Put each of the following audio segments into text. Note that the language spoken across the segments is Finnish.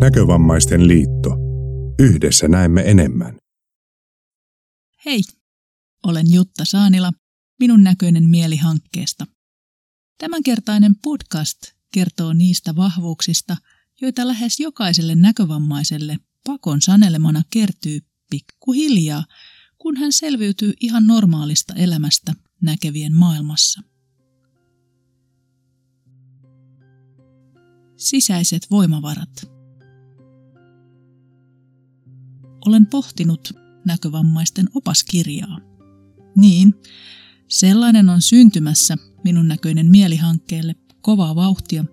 Näkövammaisten liitto. Yhdessä näemme enemmän. Hei, olen Jutta Saanila, minun näköinen mieli hankkeesta. Tämänkertainen podcast kertoo niistä vahvuuksista, joita lähes jokaiselle näkövammaiselle pakon sanelemana kertyy pikkuhiljaa, kun hän selviytyy ihan normaalista elämästä näkevien maailmassa. Sisäiset voimavarat. Olen pohtinut näkövammaisten opaskirjaa. Niin, sellainen on syntymässä minun näköinen mielihankkeelle kovaa vauhtia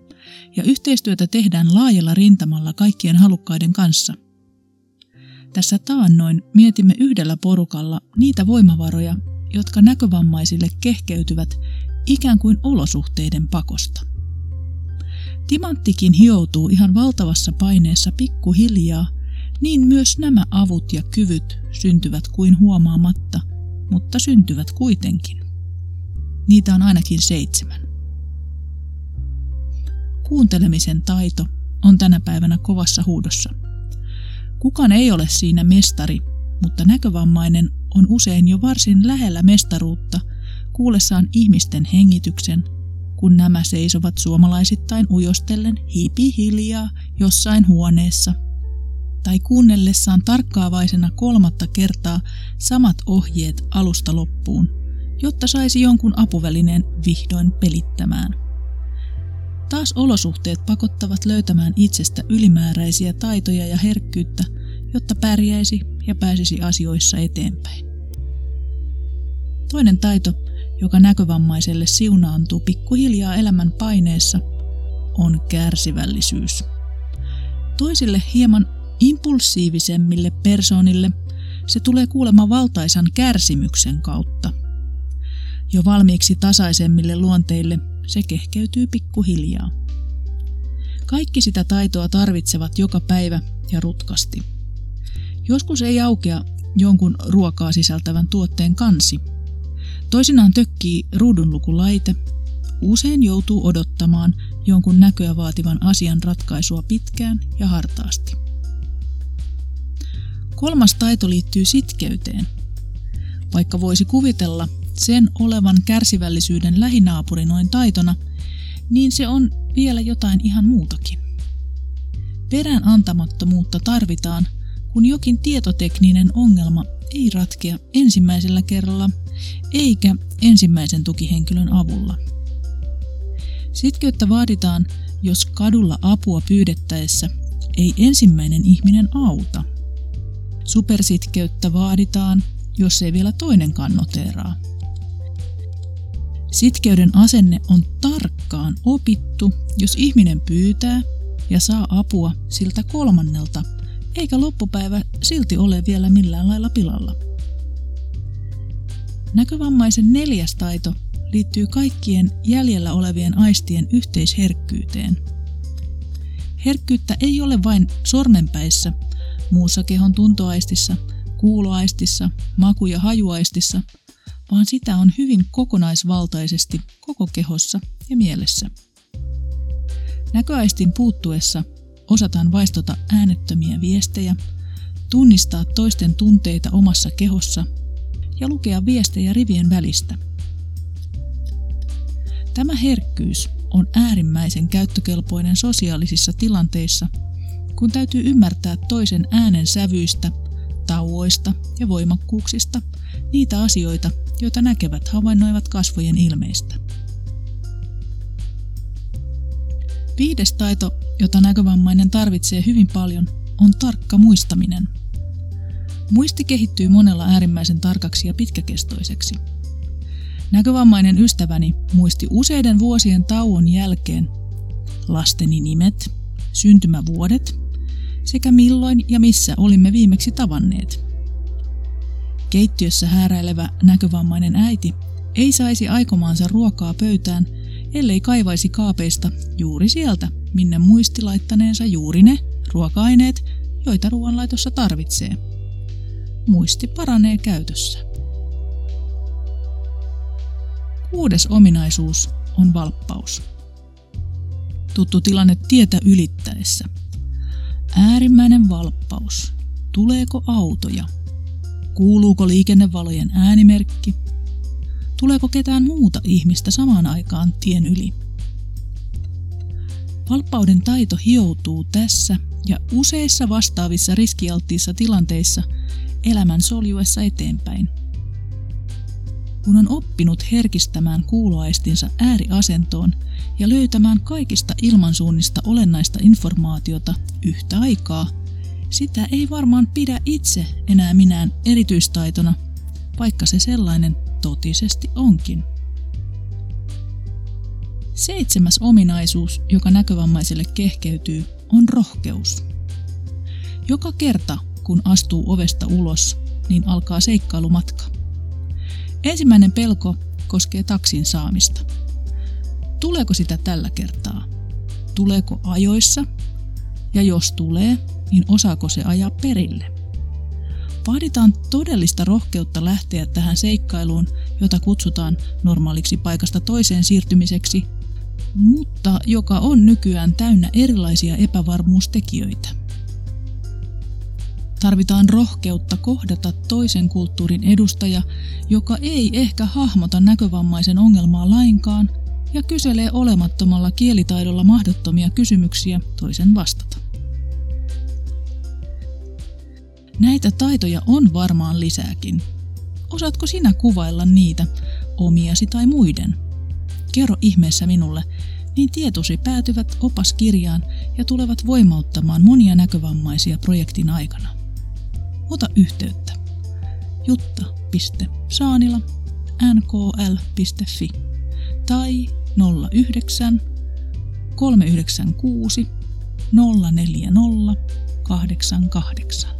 ja yhteistyötä tehdään laajalla rintamalla kaikkien halukkaiden kanssa. Tässä taannoin mietimme yhdellä porukalla niitä voimavaroja, jotka näkövammaisille kehkeytyvät ikään kuin olosuhteiden pakosta. Timanttikin hioutuu ihan valtavassa paineessa pikkuhiljaa, niin myös nämä avut ja kyvyt syntyvät kuin huomaamatta, mutta syntyvät kuitenkin. Niitä on ainakin seitsemän. Kuuntelemisen taito on tänä päivänä kovassa huudossa. Kukaan ei ole siinä mestari, mutta näkövammainen on usein jo varsin lähellä mestaruutta kuullessaan ihmisten hengityksen, kun nämä seisovat suomalaisittain ujostellen hiipi hiljaa jossain huoneessa tai kuunnellessaan tarkkaavaisena kolmatta kertaa samat ohjeet alusta loppuun, jotta saisi jonkun apuvälineen vihdoin pelittämään. Taas olosuhteet pakottavat löytämään itsestä ylimääräisiä taitoja ja herkkyyttä, jotta pärjäisi ja pääsisi asioissa eteenpäin. Toinen taito, joka näkövammaiselle siunaantuu pikkuhiljaa elämän paineessa, on kärsivällisyys. Toisille hieman impulsiivisemmille persoonille se tulee kuulemma valtaisan kärsimyksen kautta. Jo valmiiksi tasaisemmille luonteille se kehkeytyy pikkuhiljaa. Kaikki sitä taitoa tarvitsevat joka päivä ja rutkasti. Joskus ei aukea jonkun ruokaa sisältävän tuotteen kansi. Toisinaan tökkii ruudunlukulaite. Usein joutuu odottamaan jonkun näköä vaativan asian ratkaisua pitkään ja hartaasti. Kolmas taito liittyy sitkeyteen. Vaikka voisi kuvitella sen olevan kärsivällisyyden lähinaapuri noin taitona, niin se on vielä jotain ihan muutakin. Perään antamattomuutta tarvitaan, kun jokin tietotekninen ongelma ei ratkea ensimmäisellä kerralla eikä ensimmäisen tukihenkilön avulla. Sitkeyttä vaaditaan, jos kadulla apua pyydettäessä ei ensimmäinen ihminen auta. Supersitkeyttä vaaditaan, jos ei vielä toinenkaan noteraa. Sitkeyden asenne on tarkkaan opittu, jos ihminen pyytää ja saa apua siltä kolmannelta, eikä loppupäivä silti ole vielä millään lailla pilalla. Näkövammaisen neljäs taito liittyy kaikkien jäljellä olevien aistien yhteisherkkyyteen. Herkkyyttä ei ole vain sormenpäissä, muussa kehon tuntoaistissa, kuuloaistissa, maku- ja hajuaistissa, vaan sitä on hyvin kokonaisvaltaisesti koko kehossa ja mielessä. Näköaistin puuttuessa osataan vaistota äänettömiä viestejä, tunnistaa toisten tunteita omassa kehossa ja lukea viestejä rivien välistä. Tämä herkkyys on äärimmäisen käyttökelpoinen sosiaalisissa tilanteissa, kun täytyy ymmärtää toisen äänen sävyistä, tauoista ja voimakkuuksista niitä asioita, joita näkevät havainnoivat kasvojen ilmeistä. Viides taito, jota näkövammainen tarvitsee hyvin paljon, on tarkka muistaminen. Muisti kehittyy monella äärimmäisen tarkaksi ja pitkäkestoiseksi. Näkövammainen ystäväni muisti useiden vuosien tauon jälkeen lasteni nimet, syntymävuodet sekä milloin ja missä olimme viimeksi tavanneet. Keittiössä hääräilevä näkövammainen äiti ei saisi aikomaansa ruokaa pöytään, ellei kaivaisi kaapeista juuri sieltä, minne muisti laittaneensa juuri ne ruoka-aineet, joita ruoanlaitossa tarvitsee. Muisti paranee käytössä. Kuudes ominaisuus on valppaus. Tuttu tilanne tietä ylittäessä. Äärimmäinen valppaus. Tuleeko autoja? Kuuluuko liikennevalojen äänimerkki? Tuleeko ketään muuta ihmistä samaan aikaan tien yli? Valppauden taito hioutuu tässä ja useissa vastaavissa riskialttiissa tilanteissa elämän soljuessa eteenpäin. Kun on oppinut herkistämään kuuloaistinsa ääriasentoon ja löytämään kaikista ilmansuunnista olennaista informaatiota yhtä aikaa, sitä ei varmaan pidä itse enää minään erityistaitona, vaikka se sellainen totisesti onkin. Seitsemäs ominaisuus, joka näkövammaiselle kehkeytyy, on rohkeus. Joka kerta, kun astuu ovesta ulos, niin alkaa seikkailumatka. Ensimmäinen pelko koskee taksin saamista. Tuleeko sitä tällä kertaa? Tuleeko ajoissa? Ja jos tulee, niin osaako se ajaa perille? Vaaditaan todellista rohkeutta lähteä tähän seikkailuun, jota kutsutaan normaaliksi paikasta toiseen siirtymiseksi mutta joka on nykyään täynnä erilaisia epävarmuustekijöitä. Tarvitaan rohkeutta kohdata toisen kulttuurin edustaja, joka ei ehkä hahmota näkövammaisen ongelmaa lainkaan ja kyselee olemattomalla kielitaidolla mahdottomia kysymyksiä toisen vastata. Näitä taitoja on varmaan lisääkin. Osaatko sinä kuvailla niitä, omiasi tai muiden? Kerro ihmeessä minulle, niin tietosi päätyvät opaskirjaan ja tulevat voimauttamaan monia näkövammaisia projektin aikana. Ota yhteyttä. jutta.saanila nkl.fi tai 09 396 040 88.